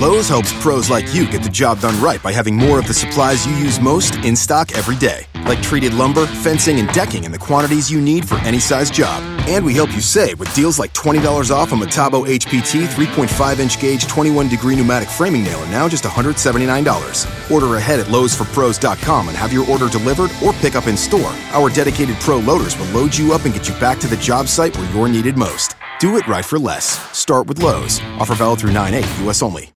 Lowe's helps pros like you get the job done right by having more of the supplies you use most in stock every day, like treated lumber, fencing, and decking in the quantities you need for any size job. And we help you save with deals like $20 off a Metabo HPT 3.5 inch gauge 21 degree pneumatic framing nailer, now just $179. Order ahead at Lowe'sForPros.com and have your order delivered or pick up in store. Our dedicated pro loaders will load you up and get you back to the job site where you're needed most. Do it right for less. Start with Lowe's. Offer valid through 9 8, U.S. only.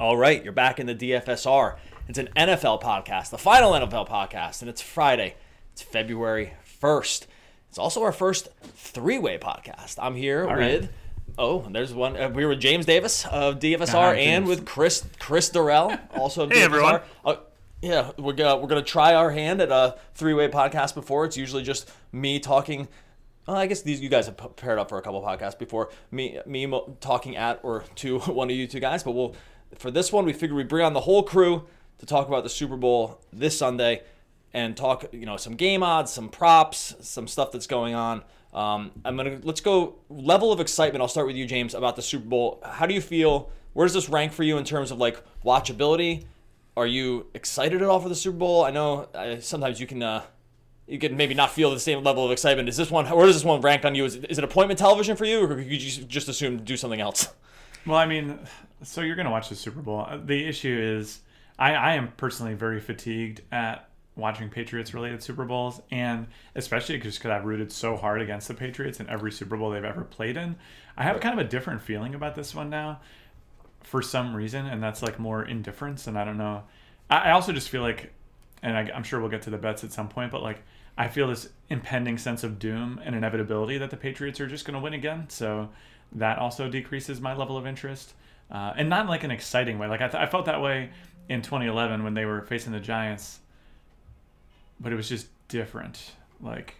All right, you're back in the DFSR. It's an NFL podcast, the final NFL podcast, and it's Friday. It's February 1st. It's also our first three way podcast. I'm here All with. right. Oh, and there's one. Uh, we're with James Davis of DFSR Hi, and with Chris Chris Durell, also of Hey, DFSR. everyone. Uh, yeah, we're gonna we're gonna try our hand at a three way podcast before. It's usually just me talking. Well, I guess these you guys have paired up for a couple podcasts before. Me me mo- talking at or to one of you two guys, but we'll for this one we figured we'd bring on the whole crew to talk about the Super Bowl this Sunday and talk you know some game odds, some props, some stuff that's going on. Um, I'm gonna let's go level of excitement. I'll start with you, James, about the Super Bowl. How do you feel? Where does this rank for you in terms of like watchability? Are you excited at all for the Super Bowl? I know uh, sometimes you can uh, you can maybe not feel the same level of excitement. Is this one? Where does this one rank on you? Is it, appointment television for you, or could you just, assume do something else? Well, I mean, so you're going to watch the Super Bowl. Uh, The issue is, I, I am personally very fatigued at watching Patriots related Super Bowls, and especially just because I've rooted so hard against the Patriots in every Super Bowl they've ever played in. I have kind of a different feeling about this one now for some reason, and that's like more indifference. And I don't know. I, I also just feel like, and I, I'm sure we'll get to the bets at some point, but like, I feel this impending sense of doom and inevitability that the Patriots are just going to win again. So that also decreases my level of interest, uh, and not in like an exciting way. Like I, th- I felt that way in 2011 when they were facing the Giants, but it was just different. Like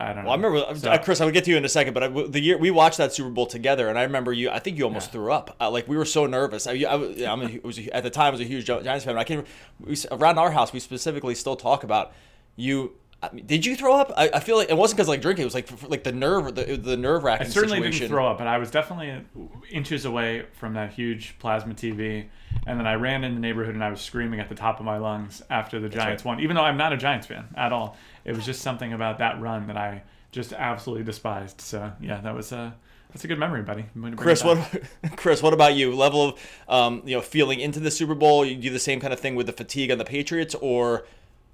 I don't know. Well, I remember, So- uh, Chris. I would get to you in a second, but I, the year we watched that Super Bowl together, and I remember you. I think you almost Yeah. threw up. Uh, like we were so nervous. I, I, was- I'm a, was a, at the time I was a huge Giants fan. I can we, around our house we specifically still talk about you. I mean, did you throw up? I, I feel like it wasn't because like drinking. It was like f- like the nerve, the, the nerve I wracking certainly situation. didn't throw up, but I was definitely inches away from that huge plasma TV. And then I ran in the neighborhood and I was screaming at the top of my lungs after the Giants won, even though I'm not a Giants fan at all. It was just something about that run that I just absolutely despised. So yeah, that was a that's a good memory, buddy. Chris, what. Chris, what about you? Level of um, you know feeling into the Super Bowl. You do the same kind of thing with the fatigue on the Patriots, or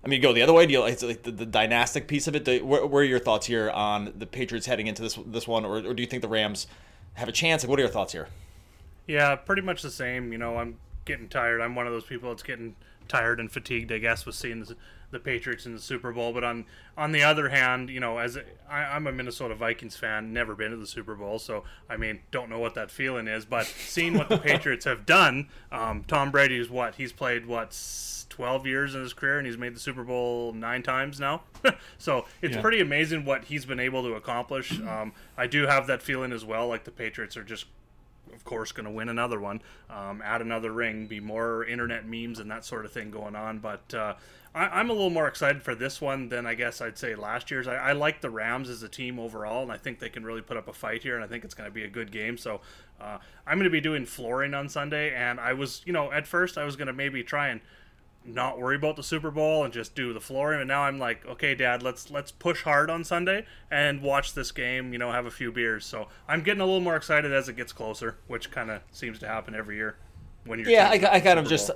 I mean, go the other way. Do you like, the, the dynastic piece of it? Do, where, where are your thoughts here on the Patriots heading into this this one, or, or do you think the Rams have a chance? Like, what are your thoughts here? Yeah, pretty much the same. You know, I'm getting tired. I'm one of those people that's getting tired and fatigued, I guess, with seeing the, the Patriots in the Super Bowl. But on on the other hand, you know, as a, I, I'm a Minnesota Vikings fan, never been to the Super Bowl, so I mean, don't know what that feeling is. But seeing what the Patriots have done, um, Tom Brady's what he's played what. S- 12 years in his career and he's made the Super Bowl nine times now. so it's Yeah. pretty amazing what he's been able to accomplish. Um, I do have that feeling as well, like the Patriots are just of course, going to win another one, um, add another ring, be more internet memes and that sort of thing going on. But uh, I, I'm a little more excited for this one than I guess I'd say last year's. I, I like the Rams as a team overall, and I think they can really put up a fight here, and I think it's going to be a good game. So uh, I'm going to be doing flooring on Sunday, and I was, you know, at first I was going to maybe try and not worry about the Super Bowl and just do the flooring. And now I'm like, okay, Dad, let's let's push hard on Sunday and watch this game. You know, have a few beers. So I'm getting a little more excited as it gets closer, which kind of seems to happen every year when you're. Yeah, I, I kind of just.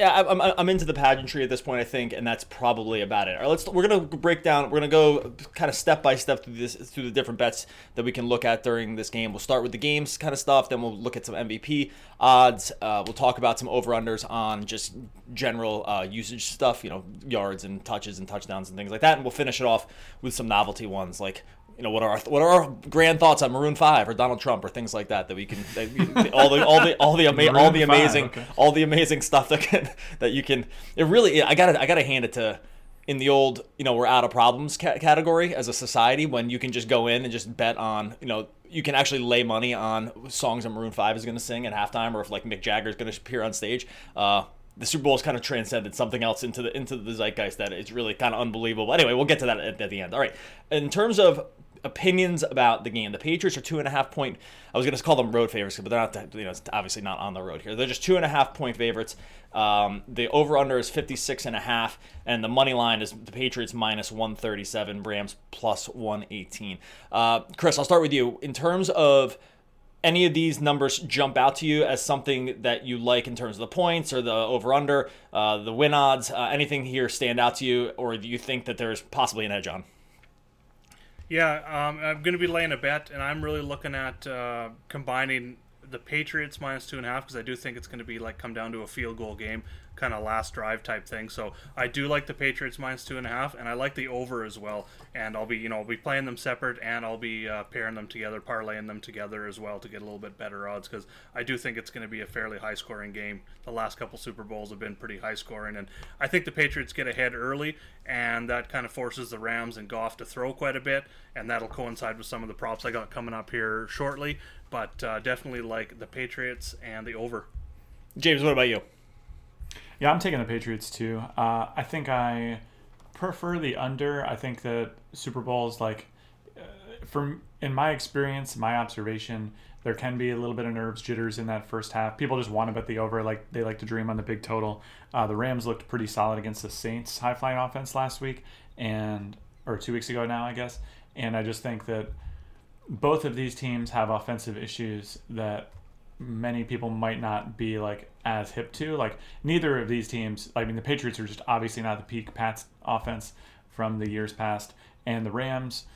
Yeah, I'm, I'm into the pageantry at this point, I think, and that's probably about it. All right, let's we're gonna break down. We're gonna go kind of step by step through this through the different bets that we can look at during this game. We'll start with the games kind of stuff, then we'll look at some MVP odds. Uh, we'll talk about some over unders on just general uh, usage stuff, you know, yards and touches and touchdowns and things like that, and we'll finish it off with some novelty ones like you know what are our what are our grand thoughts on Maroon Five or Donald Trump or things like that that we can that we, all the all the all the ama- all the Maroon 5, amazing okay. all the amazing stuff that can that you can it really I gotta I gotta hand it to in the old you know we're out of problems ca- category as a society when you can just go in and just bet on you know you can actually lay money on songs that Maroon Five is going to sing at halftime or if like Mick Jagger is going to appear on stage. Uh, the Super Bowl has kind of transcended something else into the into the zeitgeist that it's really kind of unbelievable. Anyway, we'll get to that at, at the end. All right, in terms of opinions about the game. The Patriots are two and a half point. I was going to call them road favorites, but they're not. You know, it's obviously not on the road here. They're just two and a half point favorites. Um, the over under is 56 and a half, and the money line is the Patriots minus 137, Rams plus 118. Uh, Chris, I'll start with you. In terms of any of these numbers jump out to you as something that you like in terms of the points or the over under, uh, the win odds? Uh, anything here stand out to you, or do you think that there's possibly an edge on? Yeah, um, I'm going to be laying a bet, and I'm really looking at uh, combining the Patriots minus two and a half because I do think it's going to be like come down to a field goal game kind of last drive type thing. So I do like the Patriots minus two and a half, and I like the over as well. And I'll be, you know, I'll be playing them separate, and I'll be uh, pairing them together, parlaying them together as well to get a little bit better odds because I do think it's going to be a fairly high scoring game. The last couple Super Bowls have been pretty high scoring, and I think the Patriots get ahead early, and that kind of forces the Rams and Goff to throw quite a bit, and that'll coincide with some of the props I got coming up here shortly. But uh, definitely like the Patriots and the over. James, what about you? Yeah, I'm taking the Patriots too. Uh, I think I prefer the under. I think that Super Bowls, like, uh, from in my experience, my observation, there can be a little bit of nerves, jitters in that first half. People just want to bet the over, like they like to dream on the big total. Uh, the Rams looked pretty solid against the Saints high flying offense last week, and or two weeks ago now, I guess. And I just think that both of these teams have offensive issues that many people might not be like as hip to. Like neither of these teams, I mean the Patriots are just obviously not the peak Pats offense from the years past, and the Rams,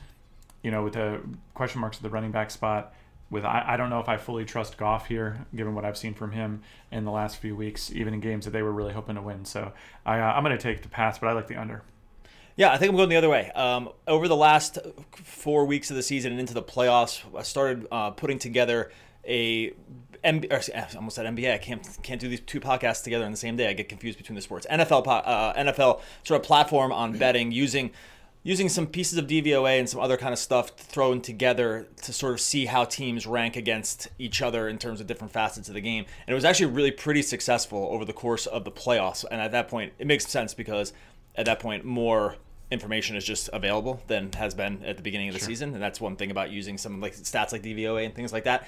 you know, with the question marks at the running back spot. With I, I don't know if I fully trust Goff here, given what I've seen from him in the last few weeks, even in games that they were really hoping to win. So I, uh, I'm going to take the pass, but I like the under. Yeah, I think I'm going the other way. Um, over the last four weeks of the season and into the playoffs, I started uh, putting together a MB, or, I almost said NBA. I can't can't do these two podcasts together in the same day. I get confused between the sports. NFL uh, NFL sort of platform on betting using using some pieces of DVOA and some other kind of stuff thrown together to sort of see how teams rank against each other in terms of different facets of the game. And it was actually really pretty successful over the course of the playoffs. And at that point, it makes sense because at that point, more information is just available than has been at the beginning of the sure. season. And that's one thing about using some like stats like DVOA and things like that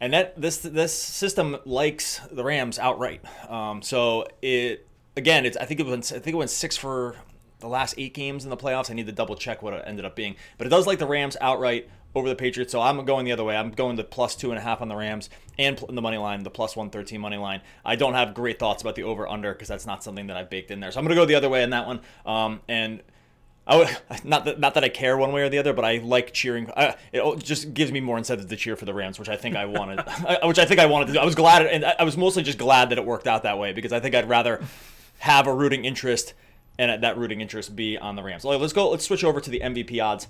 and that this this system likes the Rams outright. Um, so it again, it's I think it went I think it went six for the last eight games in the playoffs. I need to double check what it ended up being, but it does like the Rams outright over the Patriots. So I'm going the other way. I'm going the plus two and a half on the Rams and the money line, the plus 113 money line. I don't have great thoughts about the over under because that's not something that I've baked in there. So I'm going to go the other way on that one. Um, and I would not that not that I care one way or the other, but I like cheering. I, it just gives me more incentive to cheer for the Rams, which I think I wanted, which I think I wanted to do. I was glad, and I was mostly just glad that it worked out that way because I think I'd rather have a rooting interest and that rooting interest be on the Rams. let's go. Let's switch over to the MVP odds.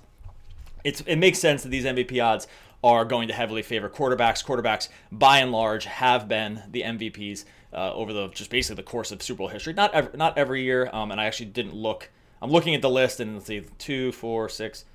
It's it makes sense that these MVP odds are going to heavily favor quarterbacks. Quarterbacks, by and large, have been the MVPs uh, over the just basically the course of Super Bowl history. Not every, not every year, um, and I actually didn't look I'm looking at the list and let's see, two, four, six,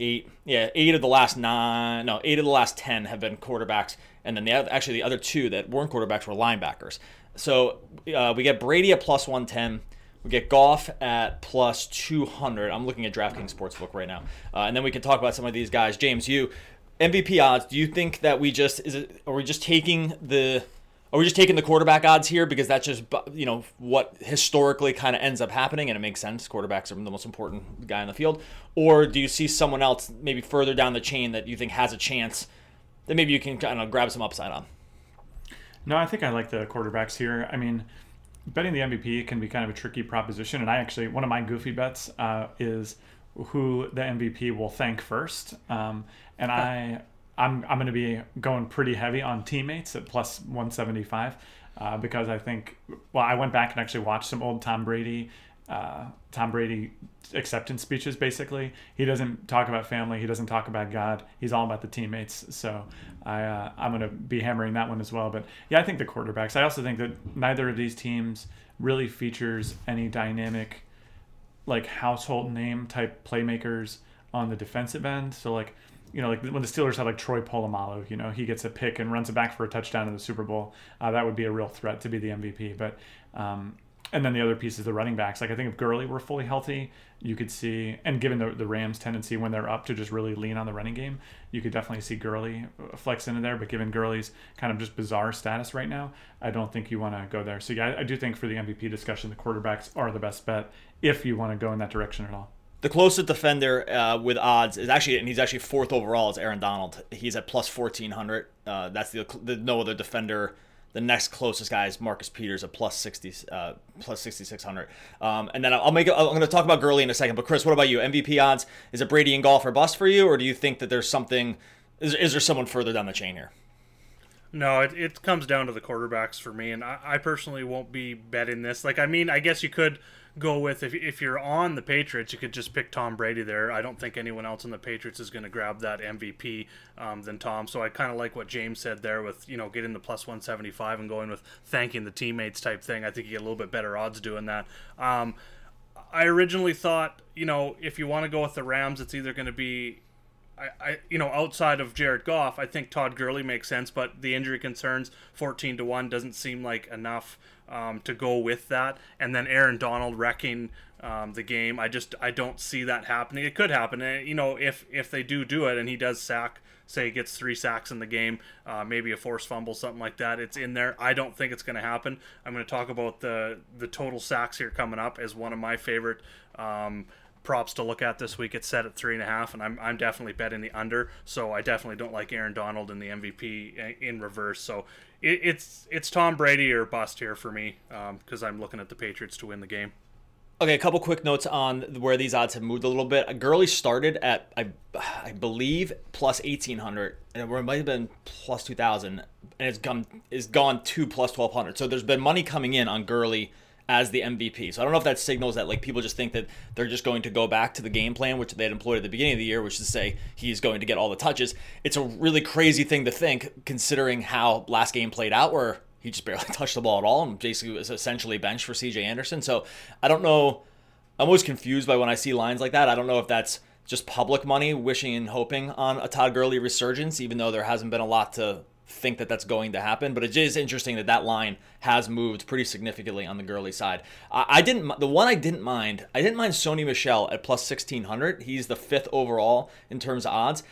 eight. Yeah, eight of the last nine. No, eight of the last ten have been quarterbacks, and then the other, actually the other two that weren't quarterbacks were linebackers. So uh, we get Brady at plus 110. We get Goff at plus 200. I'm looking at DraftKings Sportsbook right now, uh, and then we can talk about some of these guys. James, you MVP odds. Do you think that we just is it? Are we just taking the are we just taking the quarterback odds here because that's just you know what historically kind of ends up happening and it makes sense? Quarterbacks are the most important guy in the field, or do you see someone else maybe further down the chain that you think has a chance that maybe you can kind of grab some upside on? No, I think I like the quarterbacks here. I mean, betting the MVP can be kind of a tricky proposition, and I actually one of my goofy bets uh, is who the MVP will thank first, um, and I I'm I'm going to be going pretty heavy on teammates at plus 175 uh, because I think well I went back and actually watched some old Tom Brady uh, Tom Brady acceptance speeches. Basically, he doesn't talk about family. He doesn't talk about God. He's all about the teammates. So I uh, I'm going to be hammering that one as well. But yeah, I think the quarterbacks. I also think that neither of these teams really features any dynamic like household name type playmakers on the defensive end. So like you know, like when the Steelers had like Troy Polamalu, you know, he gets a pick and runs it back for a touchdown in the Super Bowl. Uh, that would be a real threat to be the MVP. But um, and then the other piece is the running backs. Like I think if Gurley were fully healthy, you could see, and given the, the Rams' tendency when they're up to just really lean on the running game, you could definitely see Gurley uh, flex into there. But given Gurley's kind of just bizarre status right now, I don't think you want to go there. So yeah, I, I do think for the MVP discussion, the quarterbacks are the best bet if you want to go in that direction at all. The closest defender uh, with odds is actually, and he's actually fourth overall, is Aaron Donald. He's at plus fourteen hundred. Uh, that's the, the no other defender the next closest guy is Marcus Peters at plus sixty, uh, plus sixty six hundred. Um, and then I'll make. I'm going to talk about Gurley in a second. But Chris, what about you? MVP odds? Is it Brady and Goff or bust for you, or do you think that there's something? Is, is there someone further down the chain here? No, it, it comes down to the quarterbacks for me, and I, I personally won't be betting this. Like, I mean, I guess you could go with if, if you're on the Patriots, you could just pick Tom Brady there. I don't think anyone else in the Patriots is going to grab that MVP um, than Tom. So I kind of like what James said there with you know getting the plus 175 and going with thanking the teammates type thing. I think you get a little bit better odds doing that. Um, I originally thought you know if you want to go with the Rams, it's either going to be I, I, you know, outside of Jared Goff, I think Todd Gurley makes sense, but the injury concerns, fourteen to one, doesn't seem like enough um, to go with that. And then Aaron Donald wrecking um, the game, I just I don't see that happening. It could happen, and you know, if if they do do it, and he does sack, say he gets three sacks in the game, uh, maybe a forced fumble, something like that, it's in there. I don't think it's going to happen. I'm going to talk about the the total sacks here coming up as one of my favorite. Um, props to look at this week. It's set at three and a half, and I'm, I'm definitely betting the under. So I definitely don't like Aaron Donald in the MVP in reverse. So it, it's it's Tom Brady or bust here for me because um, I'm looking at the Patriots to win the game. Okay, a couple quick notes on where these odds have moved a little bit. Gurley started at I, I believe plus eighteen hundred, and it might have been plus two thousand, and it's gone is gone to plus twelve hundred. So there's been money coming in on Gurley as the MVP. So I don't know if that signals that like people just think that they're just going to go back to the game plan which they had employed at the beginning of the year, which is to say he's going to get all the touches. It's a really crazy thing to think considering how last game played out where he just barely touched the ball at all and basically was essentially benched for CJ Anderson. So I don't know. I'm always confused by when I see lines like that. I don't know if that's just public money wishing and hoping on a Todd Gurley resurgence, even though there hasn't been a lot to think that that's going to happen. But it is interesting that that line has moved pretty significantly on the Gurley side. I, I didn't. The one I didn't mind. I didn't mind Sony Michel at plus sixteen hundred. He's the fifth overall in terms of odds.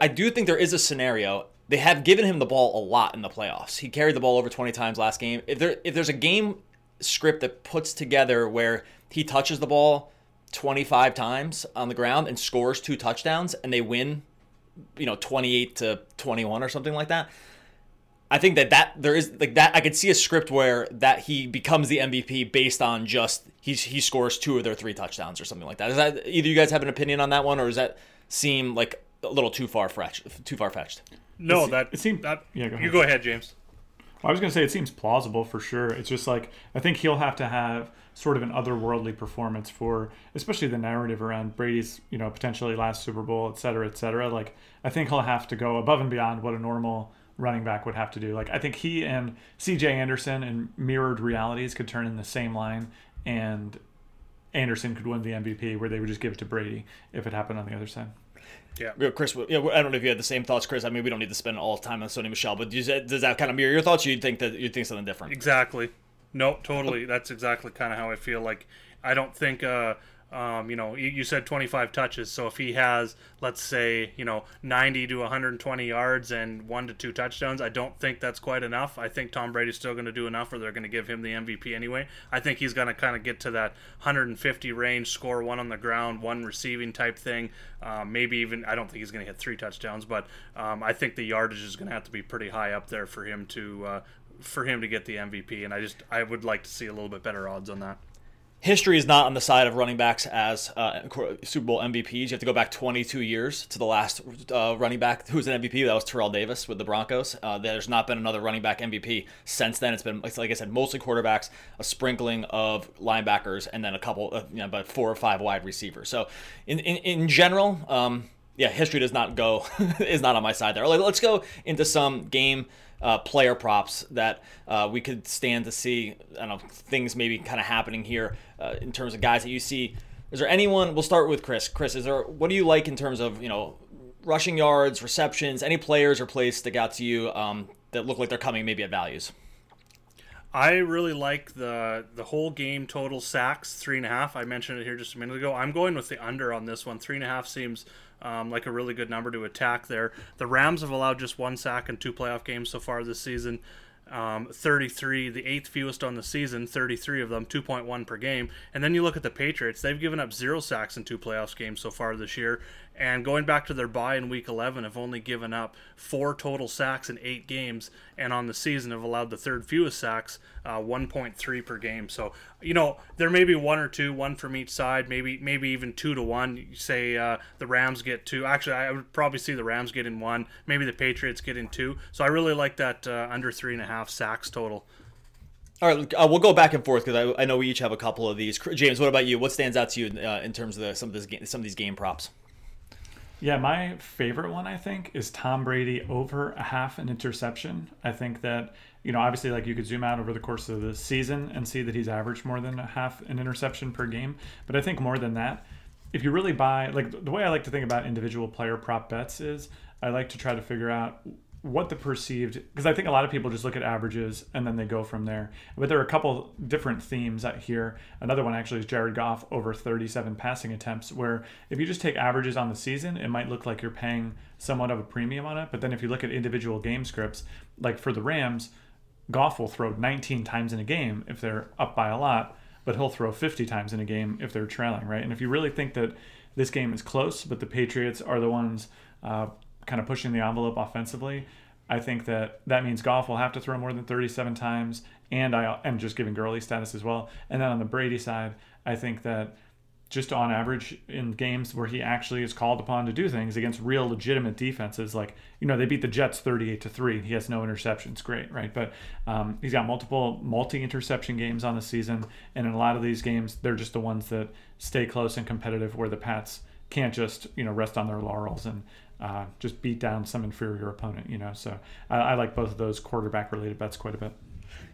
I do think there is a scenario. They have given him the ball a lot in the playoffs. He carried the ball over 20 times last game. If there if there's a game script that puts together where he touches the ball 25 times on the ground and scores two touchdowns and they win you know 28 to 21 or something like that i think that that there is like that i could see a script where that he becomes the mvp based on just he's he scores two of their three touchdowns or something like that. Is that either you guys have an opinion on that one or does that seem like a little too far fetched too far fetched no that it seems that yeah go you go ahead james I was going to say it seems plausible for sure. It's just like I think he'll have to have sort of an otherworldly performance for, especially the narrative around Brady's, you know, potentially last Super Bowl, et cetera, et cetera. Like I think he'll have to go above and beyond what a normal running back would have to do. Like I think he and C.J. Anderson and mirrored realities could turn in the same line, and Anderson could win the MVP, where they would just give it to Brady if it happened on the other side. Yeah, Chris. Yeah, I don't know if you had the same thoughts, Chris. I mean, we don't need to spend all the time on Sony Michel, but does that, does that kind of mirror your thoughts? You think that you think something different? Exactly. No, totally. That's exactly kind of how I feel. Like I don't think uh, um, you know, you, said 25 touches. So if he has, let's say, you know, 90 to 120 yards and one to two touchdowns, I don't think that's quite enough. I think Tom Brady's still going to do enough, or they're going to give him the MVP anyway. I think he's going to kind of get to that 150 range, score one on the ground, one receiving type thing. Um, maybe even, I don't think he's going to hit three touchdowns, but um, I think the yardage is going to have to be pretty high up there for him to. Uh, for him to get the MVP, and I just I would like to see a little bit better odds on that history is not on the side of running backs as uh, Super Bowl MVPs. You have to go back 22 years to the last uh, running back who was an MVP. That was Terrell Davis with the Broncos. Uh, there's not been another running back MVP since then. It's been, like I said, mostly quarterbacks, a sprinkling of linebackers, and then a couple, of, you know, about four or five wide receivers. So, in in, in general, um, yeah, history does not go is not on my side there. Let's go into some game uh, player props that uh, we could stand to see. I don't know things maybe kind of happening here uh, in terms of guys that you see. Is there anyone? We'll start with Chris. Chris, is there what do you like in terms of you know rushing yards, receptions? Any players or plays stick out to you um, that look like they're coming maybe at values? I really like the the whole game total sacks three and a half. I mentioned it here just a minute ago. I'm going with the under on this one. Three and a half seems um, like a really good number to attack there. The Rams have allowed just one sack in two playoff games so far this season. Um, 33, the eighth fewest on the season, 33 of them, 2.1 per game. And then you look at the Patriots, they've given up zero sacks in two playoffs games so far this year. And going back to their bye in week 11, have only given up four total sacks in eight games. And on the season, have allowed the third fewest sacks, uh, 1.3 per game. So, you know, there may be one or two, one from each side, maybe maybe even two to one. You say uh, the Rams get two. Actually, I would probably see the Rams get in one, maybe the Patriots get in two. So I really like that uh, under three and a half sacks total. All right, uh, we'll go back and forth because I, I know we each have a couple of these. James, what about you? What stands out to you uh, in terms of the, some of this game, some of these game props? Yeah, my favorite one I think is Tom Brady over a half an interception. I think that you know obviously like you could zoom out over the course of the season and see that he's averaged more than a half an interception per game, but I think more than that, if you really buy like the way I like to think about individual player prop bets is I like to try to figure out what the perceived because I think a lot of people just look at averages and then they go from there. But there are a couple different themes out here. Another one actually is Jared Goff over 37 passing attempts, where if you just take averages on the season, it might look like you're paying somewhat of a premium on it. But then if you look at individual game scripts, like for the Rams, Goff will throw 19 times in a game if they're up by a lot, but he'll throw 50 times in a game if they're trailing, right? And if you really think that this game is close, but the Patriots are the ones uh, kind of pushing the envelope offensively, I think that that means Goff will have to throw more than 37 times, and I am just giving Gurley status as well. And then on the Brady side, I think that just on average in games where he actually is called upon to do things against real legitimate defenses, like you know they beat the Jets 38 to three. He has no interceptions, great, right? But um, he's got multiple multi-interception games on the season, and in a lot of these games, they're just the ones that stay close and competitive, where the Pats can't just you know rest on their laurels and uh, just beat down some inferior opponent. You know, so I, I like both of those quarterback related bets quite a bit.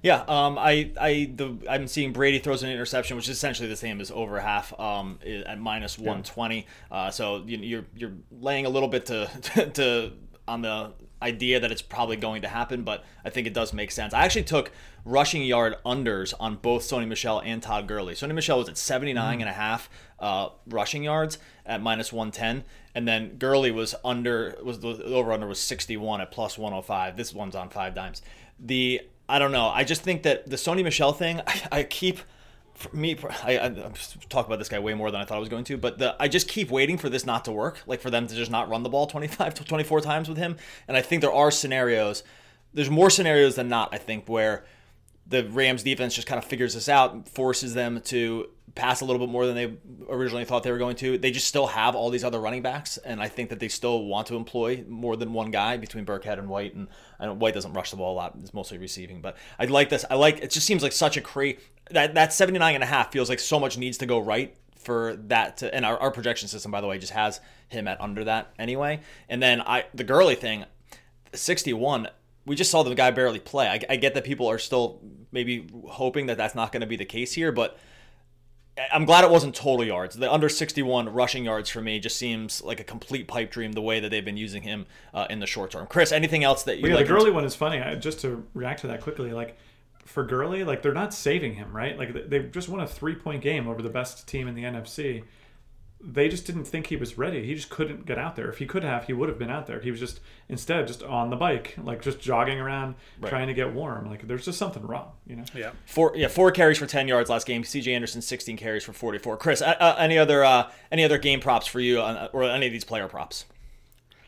Yeah, um, I, I, the, I'm seeing Brady throws an interception, which is essentially the same as over half, um, at minus 120. Uh, so you, you're, you're laying a little bit to, to, to on the idea that it's probably going to happen, but I think it does make sense. I actually took rushing yard unders on both Sony Michel and Todd Gurley. Sony Michel was at 79 mm. and a half uh, rushing yards at minus 110, and then Gurley was under was the over under was 61 at plus 105. This one's on 5Dimes. The I don't know. I just think that the Sony Michel thing, I, I keep for me, I, I, talk about this guy way more than I thought I was going to, but the, I just keep waiting for this not to work, like for them to just not run the ball 25 to 24 times with him. And I think there are scenarios, there's more scenarios than not, I think, where the Rams defense just kind of figures this out, forces them to pass a little bit more than they originally thought they were going to. They just still have all these other running backs, and I think that they still want to employ more than one guy between Burkhead and White. And I know White doesn't rush the ball a lot; it's mostly receiving. But I like this. I like it. Just seems like such a crazy that that 79 and a half feels like so much needs to go right for that to and our, our projection system by the way just has him at under that anyway and then i the Gurley thing 61 we just saw the guy barely play I, I get that people are still maybe hoping that that's not going to be the case here but I'm glad it wasn't total yards. The under 61 rushing yards for me just seems like a complete pipe dream the way that they've been using him uh, in the short term. Chris, anything else that you well, yeah, like? The Gurley one is funny. I, just to react to that quickly, like for Gurley, like they're not saving him, right? Like they just won a three point game over the best team in the NFC. They just didn't think he was ready. He just couldn't get out there. If he could have, he would have been out there. He was just instead just on the bike, like just jogging around, right. trying to get warm. Like there's just something wrong, you know. Yeah. Four yeah four carries for ten yards last game. C.J. Anderson 16 carries for 44. Chris, uh, uh, any other uh, any other game props for you on, or any of these player props?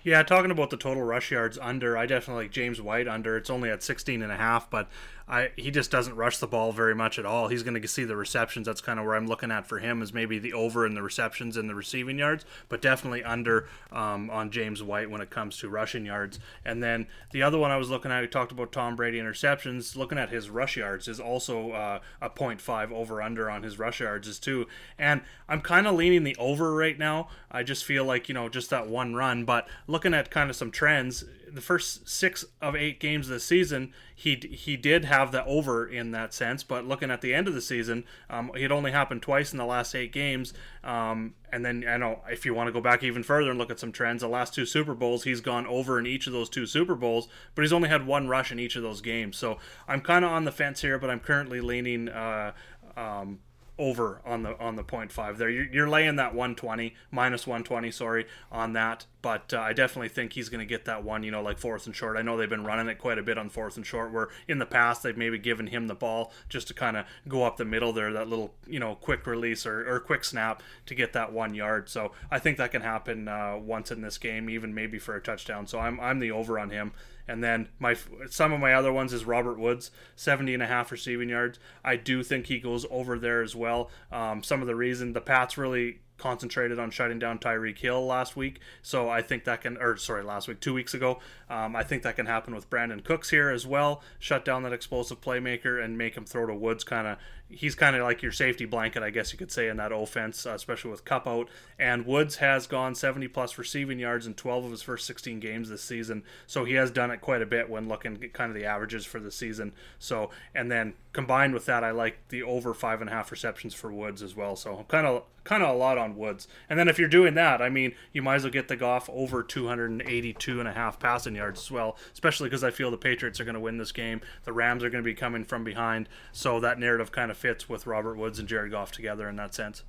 Yeah, talking about the total rush yards under, I definitely like James White under. It's only at 16 and a half, but I he just doesn't rush the ball very much at all. He's going to see the receptions. That's kind of where I'm looking at for him is maybe the over in the receptions and the receiving yards, but definitely under um, on James White when it comes to rushing yards. And then the other one I was looking at, we talked about Tom Brady interceptions. Looking at his rush yards is also uh, a 0.5 over under on his rush yards is too. And I'm kind of leaning the over right now. I just feel like you know just that one run, but looking at kind of some trends the first six of eight games of the season, he he did have the over in that sense. But looking at the end of the season, um, it only happened twice in the last eight games. Um, and then I know if you want to go back even further and look at some trends, the last two Super Bowls, he's gone over in each of those two Super Bowls, but he's only had one rush in each of those games. So I'm kind of on the fence here, but I'm currently leaning. Uh, um, over on the on the point five there. You're, you're laying that 120 minus 120, sorry, on that. But uh, I definitely think he's going to get that one, you know, like fourth and short. I know they've been running it quite a bit on fourth and short. Where in the past they've maybe given him the ball just to kind of go up the middle there, that little you know quick release or, or quick snap to get that one yard. So I think that can happen uh, once in this game, even maybe for a touchdown. So I'm I'm the over on him. And then my some of my other ones is Robert Woods, 70 and a half receiving yards. I do think he goes over there as well. Um, some of the reason the Pats really concentrated on shutting down Tyreek Hill last week. So I think that can, or sorry, last week, two weeks ago. Um, I think that can happen with Brandin Cooks here as well. Shut down that explosive playmaker and make him throw to Woods. Kind of, he's kind of like your safety blanket, I guess you could say, in that offense, uh, especially with Kupp out. And Woods has gone 70 plus receiving yards in 12 of his first 16 games this season. So he has done it quite a bit when looking at kind of the averages for the season. So, and then combined with that, I like the over five and a half receptions for Woods as well. So kind of kind of a lot on Woods. And then if you're doing that, I mean, you might as well get the Goff over 282 and a half passing yards as well, especially because I feel the Patriots are going to win this game. The Rams are going to be coming from behind. So that narrative kind of fits with Robert Woods and Jared Goff together in that sense.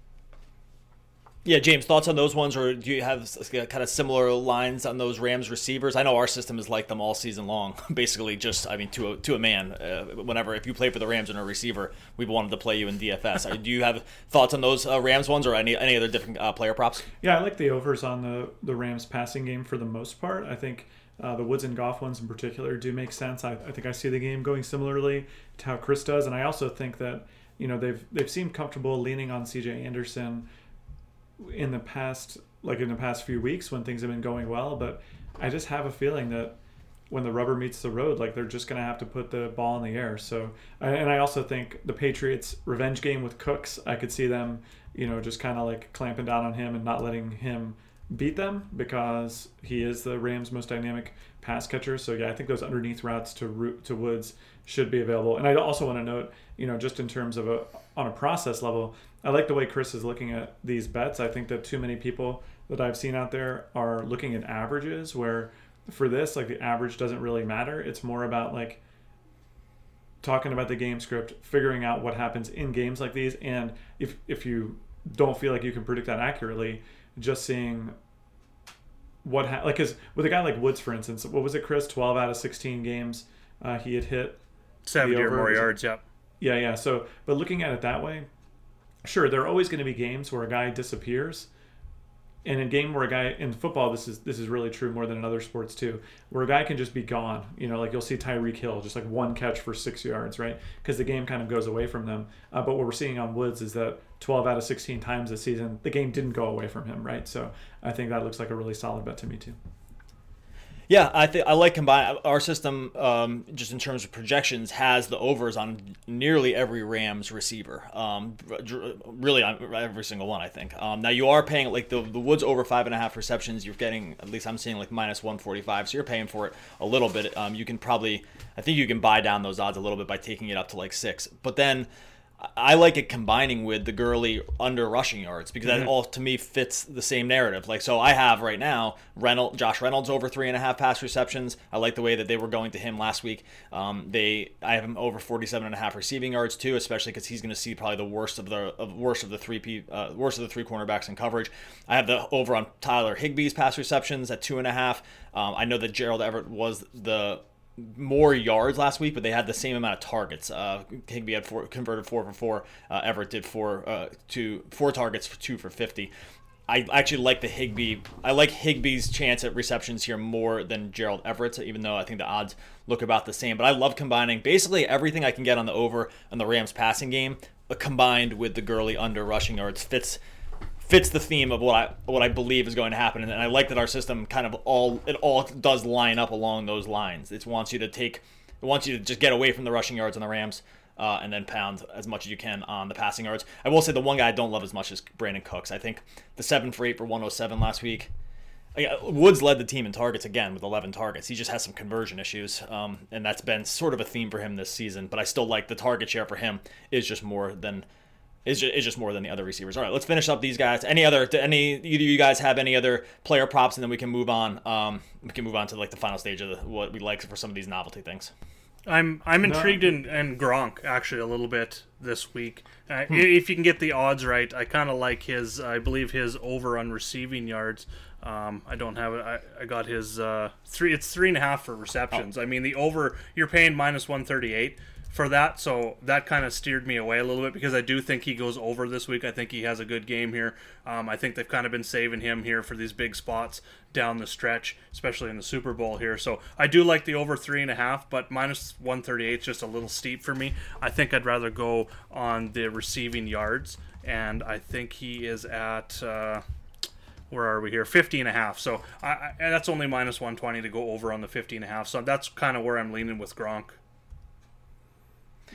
Yeah, James, thoughts on those ones, or do you have kind of similar lines on those Rams receivers? I know our system is like them all season long, basically. Just, I mean, to a, to a man. Uh, whenever if you play for the Rams and a receiver, we wanted to play you in DFS. Do you have thoughts on those uh, Rams ones, or any any other different uh, player props? Yeah, I like the overs on the the Rams passing game for the most part. I think. Uh, the Woods and Goff ones in particular do make sense. I, I think I see the game going similarly to how Chris does, and I also think that you know they've they've seemed comfortable leaning on C.J. Anderson in the past like in the past few weeks when things have been going well but i just have a feeling that when the rubber meets the road like they're just going to have to put the ball in the air so and i also think the patriots revenge game with cooks i could see them you know just kind of like clamping down on him and not letting him beat them because he is the rams most dynamic pass catcher so yeah i think those underneath routes to to woods should be available and i also want to note you know just in terms of a on a process level I like the way Chris is looking at these bets. I think that too many people that I've seen out there are looking at averages where for this like the average doesn't really matter. It's more about like talking about the game script, figuring out what happens in games like these and if if you don't feel like you can predict that accurately, just seeing what ha- like cuz with a guy like Woods for instance, what was it Chris 12 out of 16 games uh, he had hit 70 or more yards, yep. Yeah, yeah. So, but looking at it that way, sure, there are always going to be games where a guy disappears. And in game where a guy in football, this is this is really true more than in other sports too, where a guy can just be gone. You know, like you'll see Tyreek Hill just like one catch for six yards, right? Because the game kind of goes away from them. Uh, but what we're seeing on Woods is that 12 out of 16 times this season, the game didn't go away from him, right? So I think that looks like a really solid bet to me too. Yeah, I think I like combine our system. Um, just in terms of projections, has the overs on nearly every Rams receiver. Um, really on every single one, I think. Um, now you are paying like the the Woods over five and a half receptions. You're getting at least I'm seeing like minus one forty five. So you're paying for it a little bit. Um, you can probably I think you can buy down those odds a little bit by taking it up to like six. But then I like it combining with the Gurley under rushing yards because that mm-hmm. all to me fits the same narrative. Like so, I have right now Reynolds, Josh Reynolds over three and a half pass receptions. I like the way that they were going to him last week. Um, they I have him over 47 and a half receiving yards too, especially because he's going to see probably the worst of the of, worst of the three P uh, worst of the three cornerbacks in coverage. I have the over on Tyler Higbee's pass receptions at two and a half. Um, I know that Gerald Everett was the more yards last week, but they had the same amount of targets. Uh, Higbee had four, converted four for four. Uh, Everett did four uh, two four targets for two for fifty. I actually like the Higbee. I like Higbee's chance at receptions here more than Gerald Everett's, even though I think the odds look about the same. But I love combining basically everything I can get on the over on the Rams passing game, uh, combined with the Gurley under rushing yards. Fits fits the theme of what I what I believe is going to happen, and I like that our system kind of all it all does line up along those lines. It wants you to take, it wants you to just get away from the rushing yards on the Rams, uh, and then pound as much as you can on the passing yards. I will say the one guy I don't love as much is Brandin Cooks. I think the seven for eight for 107 last week. Woods led the team in targets again with 11 targets. He just has some conversion issues, um, and that's been sort of a theme for him this season. But I still like the target share for him is just more than is just, is just more than the other receivers. All right, let's finish up these guys. Any other any either you guys have any other player props, and then we can move on. Um, we can move on to like the final stage of the, what we like for some of these novelty things. I'm I'm intrigued in, in Gronk actually a little bit this week. Uh, If you can get the odds right, I kind of like his. I believe his over on receiving yards. Um, I don't have it. I, I got his uh, three. It's three and a half for receptions. I mean the over. You're paying minus one thirty eight for that, so that kind of steered me away a little bit because I do think he goes over this week. I think he has a good game here. Um, I think they've kind of been saving him here for these big spots down the stretch, especially in the Super Bowl here. So I do like the over three and a half, but minus 138 is just a little steep for me. I think I'd rather go on the receiving yards, and I think he is at. Uh, where are we here 50 and a half so I, I, that's only minus 120 to go over on the 50 and a half so that's kind of where i'm leaning with gronk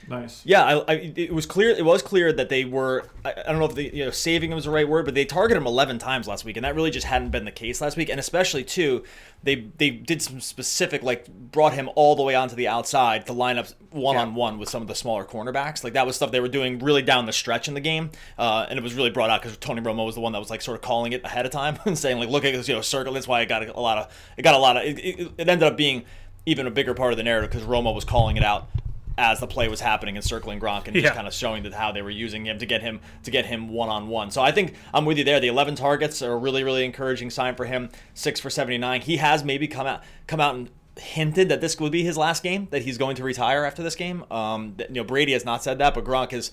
Nice. Yeah, I, I, it was clear. It was clear that they were. I, I don't know if the you know saving him was the right word, but they targeted him 11 times last week, and that really just hadn't been the case last week. And especially too, they they did some specific like brought him all the way onto the outside to line up one on one with some of the smaller cornerbacks. Like that was stuff they were doing really down the stretch in the game, uh, and it was really brought out because Tony Romo was the one that was like sort of calling it ahead of time and saying like, look at this, you know, circle. That's why it got a lot of it got a lot of it, it, it ended up being even a bigger part of the narrative because Romo was calling it out as the play was happening and circling Gronk and Yeah. just kind of showing that how they were using him to get him to get him one on one. So I think I'm with you there. The 11 targets are a really really encouraging sign for him. Six for 79. He has maybe come out come out and hinted that this would be his last game, that he's going to retire after this game. Um, you know Brady has not said that, but Gronk has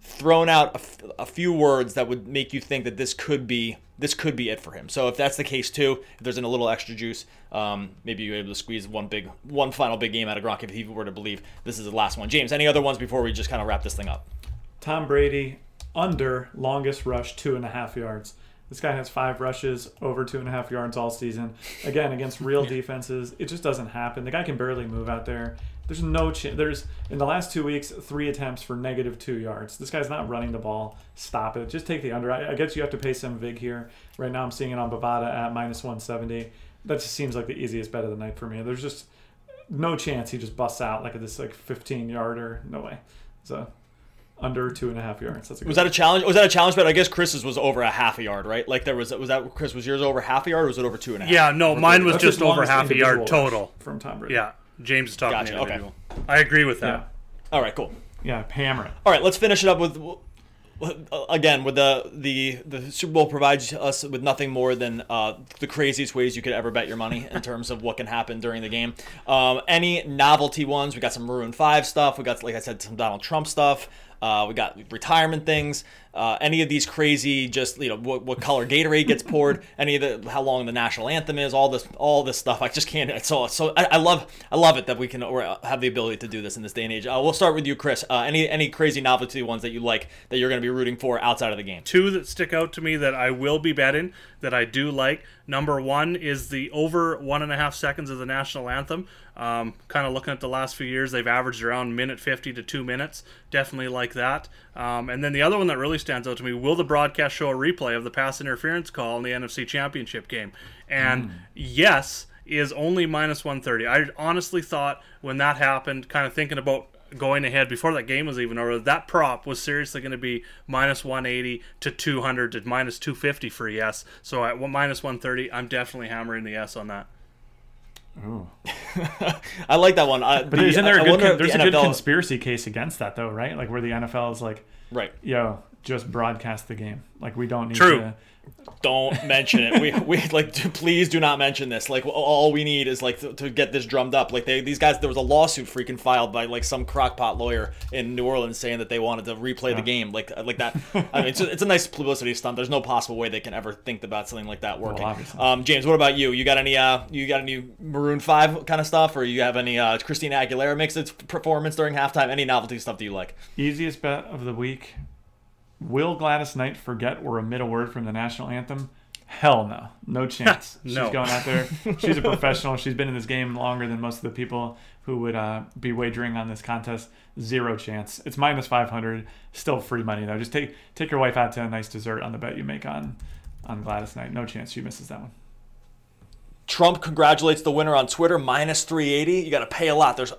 thrown out a, f- a few words that would make you think that this could be this could be it for him. So if that's the case too, if there's a little extra juice, um, maybe you're able to squeeze one big, one final big game out of Gronk if he were to believe this is the last one. James, any other ones before we just kind of wrap this thing up? Tom Brady under longest rush two and a half yards. This guy has five rushes over two and a half yards all season. Again, against real defenses, it just doesn't happen. The guy can barely move out there. There's no chance. There's in the last two weeks three attempts for negative two yards. This guy's not running the ball. Stop it. Just take the under. I, I guess you have to pay some vig here. Right now, I'm seeing it on Bovada at minus 170. That just seems like the easiest bet of the night for me. There's just no chance he just busts out like this like 15 yarder. No way. So under two and a half yards. That's a good Was that a challenge? Was that a challenge bet? I guess Chris's was over a half a yard, right? Like there was was that Chris was yours over half a yard or was it over two and a half? yeah no mine was just over half a yard total from Tom Brady. yeah james is talking Gotcha, okay. individual i agree with that Yeah. All right, cool. Yeah. Hammer it. All right, let's finish it up with again with the the the Super Bowl provides us with nothing more than uh, the craziest ways you could ever bet your money in terms of what can happen during the game. Um, any novelty ones? We got some Maroon Five stuff. We got like I said some Donald Trump stuff. Uh, we got retirement things. Uh, any of these crazy, just you know, what, what color Gatorade gets poured. Any of the how long the national anthem is. All this, all this stuff. I just can't. It's so so. I, I love, I love it that we can or have the ability to do this in this day and age. Uh, we'll start with you, Chris. Uh, any any crazy novelty ones that you like that you're going to be rooting for outside of the game? two that stick out to me that I will be betting that I do like. Number one is the over one and a half seconds of the national anthem. Um, kind of looking at the last few years, they've averaged around minute 50 to two minutes. Definitely like that. Um, and then the other one that really stands out to me will the broadcast show a replay of the pass interference call in the NFC Championship game? And yes, is only minus 130. I honestly thought when that happened, kind of thinking about going ahead before that game was even over, that prop was seriously going to be minus 180 to 200 to minus 250 for yes. So at minus 130, I'm definitely hammering the yes on that. Ooh. I like that one. I, But isn't there I a good, con- if the there's a good NFL conspiracy case against that though, right? Like where the NFL is like, right? yo, just broadcast the game. Like we don't need True. to. Don't mention it. We, we like do- please do not mention this. Like all we need is like to, to get this drummed up. Like they these guys there was a lawsuit freaking filed by like some crockpot lawyer in New Orleans saying that they wanted to replay the game like like that. I mean it's a, it's a nice publicity stunt. There's no possible way they can ever think about something like that working. obviously. um, James, what about you? You got any uh you got any Maroon 5 kind of stuff or you have any uh Christina Aguilera makes its performance during halftime? Any novelty stuff do you like? Easiest bet of the week. Will Gladys Knight forget or omit a word from the national anthem? Hell no. No chance. No. She's going out there. She's a professional. She's been in this game longer than most of the people who would uh, be wagering on this contest. Zero chance. It's minus 500. Still free money, though. Just take take your wife out to a nice dessert on the bet you make on, on Gladys Knight. No chance she misses that one. Trump congratulates the winner on Twitter minus 380. You got to pay a lot. There's,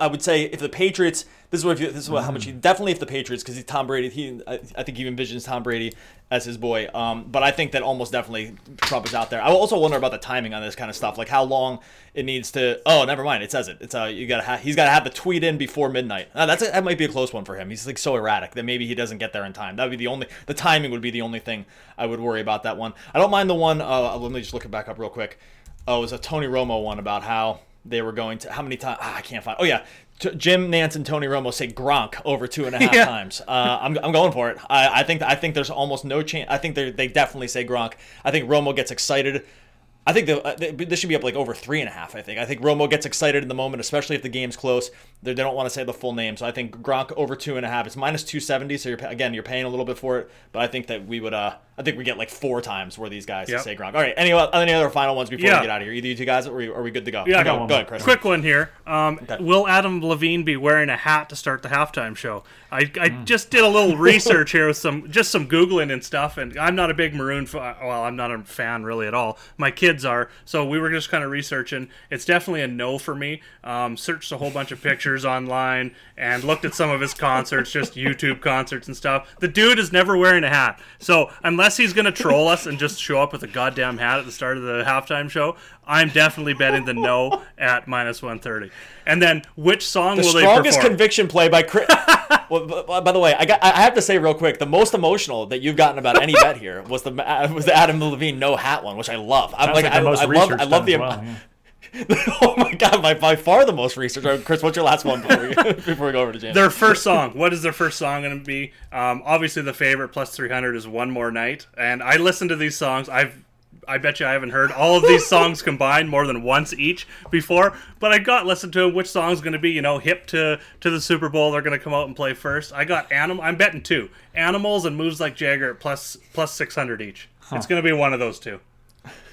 I would say, if the Patriots, this is what you, this is what, how much. He, definitely if the Patriots, because he's Tom Brady, he, I, I think he envisions Tom Brady as his boy. Um, but I think that almost definitely Trump is out there. I also wonder about the timing on this kind of stuff, like how long it needs to. Oh, never mind. It says it. It's uh, you gotta ha- he's got to have the tweet in before midnight. Uh, that's a, that might be a close one for him. He's like so erratic that maybe he doesn't get there in time. That would be the only. The timing would be the only thing I would worry about that one. I don't mind the one. Uh, let me just look it back up real quick oh, it was a Tony Romo one about how they were going to how many times ah, I can't find. Oh yeah, T- Jim Nantz and Tony Romo say Gronk over two and a half yeah. times. Uh, I'm, I'm going for it. I, I think I think there's almost no chance. I think they they definitely say Gronk. I think Romo gets excited I think the, uh, this should be up like over three and a half. I think. I think Romo gets excited in the moment, especially if the game's close. They, they don't want to say the full name, so I think Gronk over two and a half. It's minus two seventy, so you're again you're paying a little bit for it. But I think that we would. Uh, I think we get like four times where these guys yep. say Gronk. All right. Any any other final ones before yeah. we get out of here? Either you two guys, or are we good to go? Yeah, one. Go ahead, Chris. Quick one here. Um, okay. Will Adam Levine be wearing a hat to start the halftime show? I, I mm. just did a little research here with some just some googling and stuff, and I'm not a big Maroon. F- well, I'm not a fan really at all. My kids are, so we were just kind of researching. It's definitely a no for me. Um, searched a whole bunch of pictures online and looked at some of his concerts, just YouTube concerts and stuff. The dude is never wearing a hat, so unless he's gonna troll us and just show up with a goddamn hat at the start of the halftime show, I'm definitely betting the no at minus 130. And then which song the will they perform? strongest conviction play by Chris. well, by the way, I got I have to say real quick, the most emotional that you've gotten about any bet here was the uh, was the Adam Levine no hat one, which I love. I'm like, like I, I, love I love the. Well, yeah. oh my god, by, by far the most research. Chris, what's your last one before we, before we go over to James? Their first song. What is their first song going to be? Um, obviously, the favorite plus 300 is One More Night. And I listen to these songs. I've I bet you I haven't heard all of these songs combined more than once each before, but I got listened to which song's going to be, you know, hip to to the Super Bowl. They're going to come out and play first. I got animal. I'm betting two animals and moves like Jagger plus plus six hundred each. Huh. It's going to be one of those two.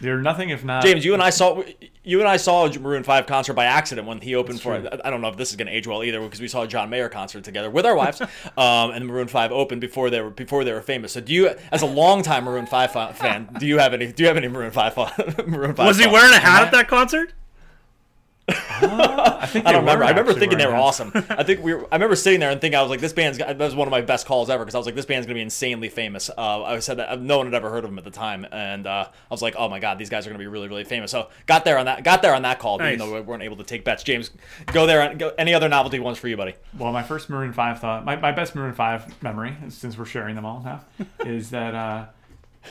You're nothing if not. James, you and I saw you and I saw a Maroon Five concert by accident when he opened for it. I don't know if this is going to age well either because we saw a John Mayer concert together with our wives, um, and Maroon Five opened before they were before they were famous. So, do you, as a longtime Maroon Five fan, do you have any? Do you have any Maroon Five? Maroon Five. Was he wearing a hat at that concert? Uh, I think I don't remember. I remember thinking they were awesome. I think we. Were, I remember sitting there and thinking I was like, this band's. That was one of my best calls ever because I was like, this band's gonna be insanely famous. Uh, I said that no one had ever heard of them at the time, and uh, I was like, oh my god, these guys are gonna be really, really famous. So got there on that. Got there on that call, nice. even though we weren't able to take bets. James, go there. Go, any other novelty ones for you, buddy? Well, my first Maroon Five thought, my, my best Maroon Five memory, since we're sharing them all now, is that uh,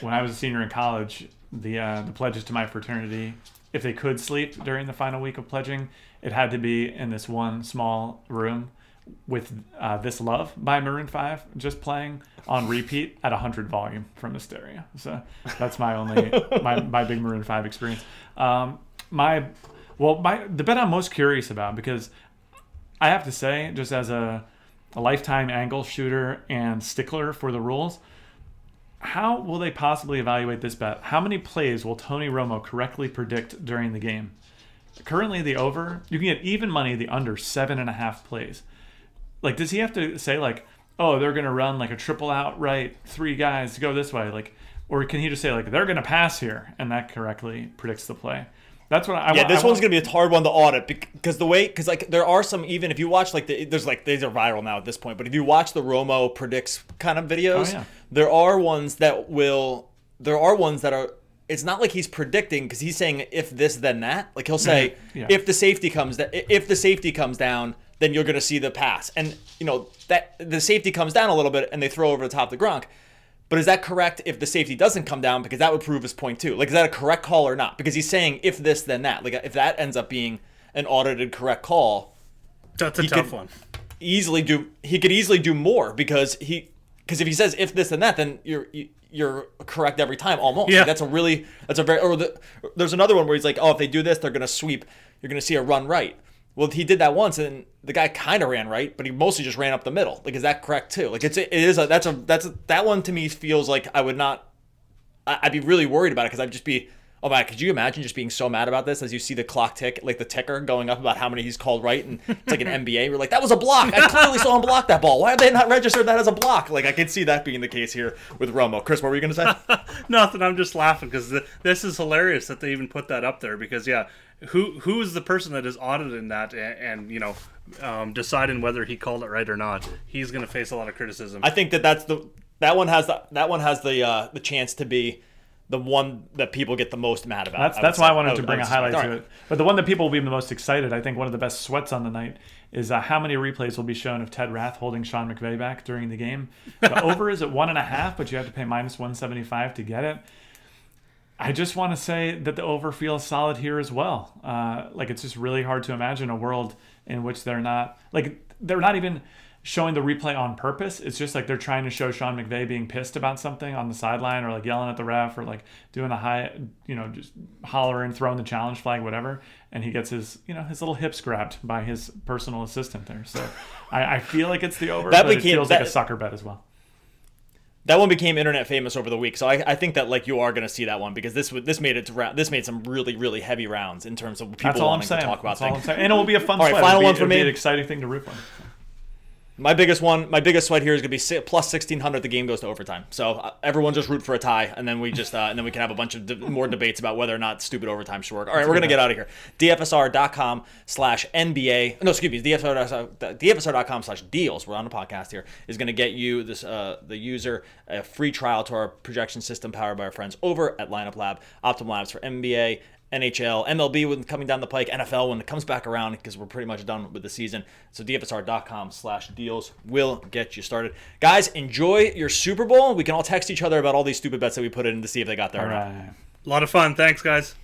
when I was a senior in college, the uh, the pledges to my fraternity, if they could sleep during the final week of pledging it had to be in this one small room with uh, This Love by Maroon 5 just playing on repeat at 100 volume from the stereo. So that's my only, my, my big Maroon 5 experience. Um, my, well, my, the bet I'm most curious about because I have to say, just as a, a lifetime angle shooter and stickler for the rules, how will they possibly evaluate this bet? How many plays will Tony Romo correctly predict during the game? currently the over you can get even money the under seven and a half plays like does he have to say like oh they're gonna run like a triple out right three guys to go this way like or can he just say like they're gonna pass here and that correctly predicts the play that's what I. Yeah, I, this I one's gonna be a hard one to audit because the way because like there are some even if you watch like the there's like these are viral now at this point, but if you watch the Romo predicts kind of videos, oh, yeah. there are ones that will there are ones that are it's not like he's predicting because he's saying if this then that. Like he'll say mm-hmm. yeah. if the safety comes that if the safety comes down, then you're going to see the pass. And you know that the safety comes down a little bit and they throw over the top of the Gronk. But is that correct if the safety doesn't come down because that would prove his point too? Like is that a correct call or not? Because he's saying if this then that. Like if that ends up being an audited correct call, that's a tough one. Easily do he could easily do more because he because if he says if this and that, then you're you, you're correct every time almost. Yeah. Like that's a really that's a very or the, there's another one where he's like, oh, if they do this, they're gonna sweep. You're gonna see a run right. Well, he did that once, and the guy kind of ran right, but he mostly just ran up the middle. Like, is that correct too? Like, it's it is a that's a that's a, that one to me feels like I would not. I'd be really worried about it because I'd just be Oh my! Could you imagine just being so mad about this as you see the clock tick, like the ticker going up about how many he's called right, and it's like an NBA. We're like, that was a block. I clearly saw him block that ball. Why have they not registered that as a block? Like I could see that being the case here with Romo. Chris, what were you gonna say? Nothing. I'm just laughing because th- this is hilarious that they even put that up there. Because yeah, who who is the person that is auditing that and, and you know um, deciding whether he called it right or not? He's going to face a lot of criticism. I think that that's the that one has the that one has the uh, the chance to be the one that people get the most mad about. That's that's why say. I wanted would- to bring a highlight to it. But the one that people will be the most excited, I think one of the best sweats on the night is uh, how many replays will be shown of Ted Rath holding Sean McVay back during the game. The over is at one and a half, but you have to pay minus one seventy five to get it. I just want to say that the over feels solid here as well. Uh, like it's just really hard to imagine a world in which they're not like they're not even showing the replay on purpose. It's just like they're trying to show Sean McVay being pissed about something on the sideline or like yelling at the ref or like doing a high, you know, just hollering, throwing the challenge flag, whatever. And he gets his, you know, his little hips grabbed by his personal assistant there. So I, I feel like it's the over, That became- feels like a that- sucker bet as well. That one became internet famous over the week, so I, I think that like you are going to see that one because this would- this made it to round, this made some really really heavy rounds in terms of people That's all I'm wanting saying. to talk about That's I'm things. And it will be a fun All right, final one for it'll be me. an exciting thing to root for. My biggest one, my biggest sweat here is going to be plus sixteen hundred. The game goes to overtime, so uh, everyone just root for a tie, and then we just uh, and then we can have a bunch of de- more debates about whether or not stupid overtime should work. All right, we're going to get out of here. DFSR.com slash NBA. No, excuse me. DFSR.com slash deals. We're on the podcast here. Is going to get you this uh, the user a free trial to our projection system powered by our friends over at Lineup Lab, Optim Labs for NBA. NHL, MLB when coming down the pike, NFL when it comes back around because we're pretty much done with the season. So DFSR.com slash deals will get you started. Guys, enjoy your Super Bowl. We can all text each other about all these stupid bets that we put in to see if they got there All right. a lot of fun. Thanks, guys.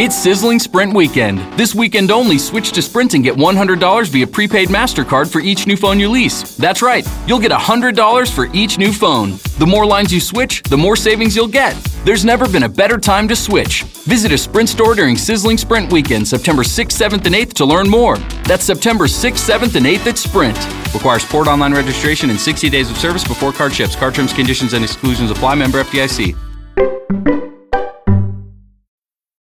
It's Sizzling Sprint Weekend. This weekend only, switch to Sprint and get $100 via prepaid MasterCard for each new phone you lease. That's right, you'll get $100 for each new phone. The more lines you switch, the more savings you'll get. There's never been a better time to switch. Visit a Sprint store during Sizzling Sprint Weekend, September 6th, 7th, and 8th to learn more. That's September 6th, 7th, and 8th at Sprint. Requires port online registration and 60 days of service before card ships. Card terms, conditions, and exclusions apply. Member FDIC.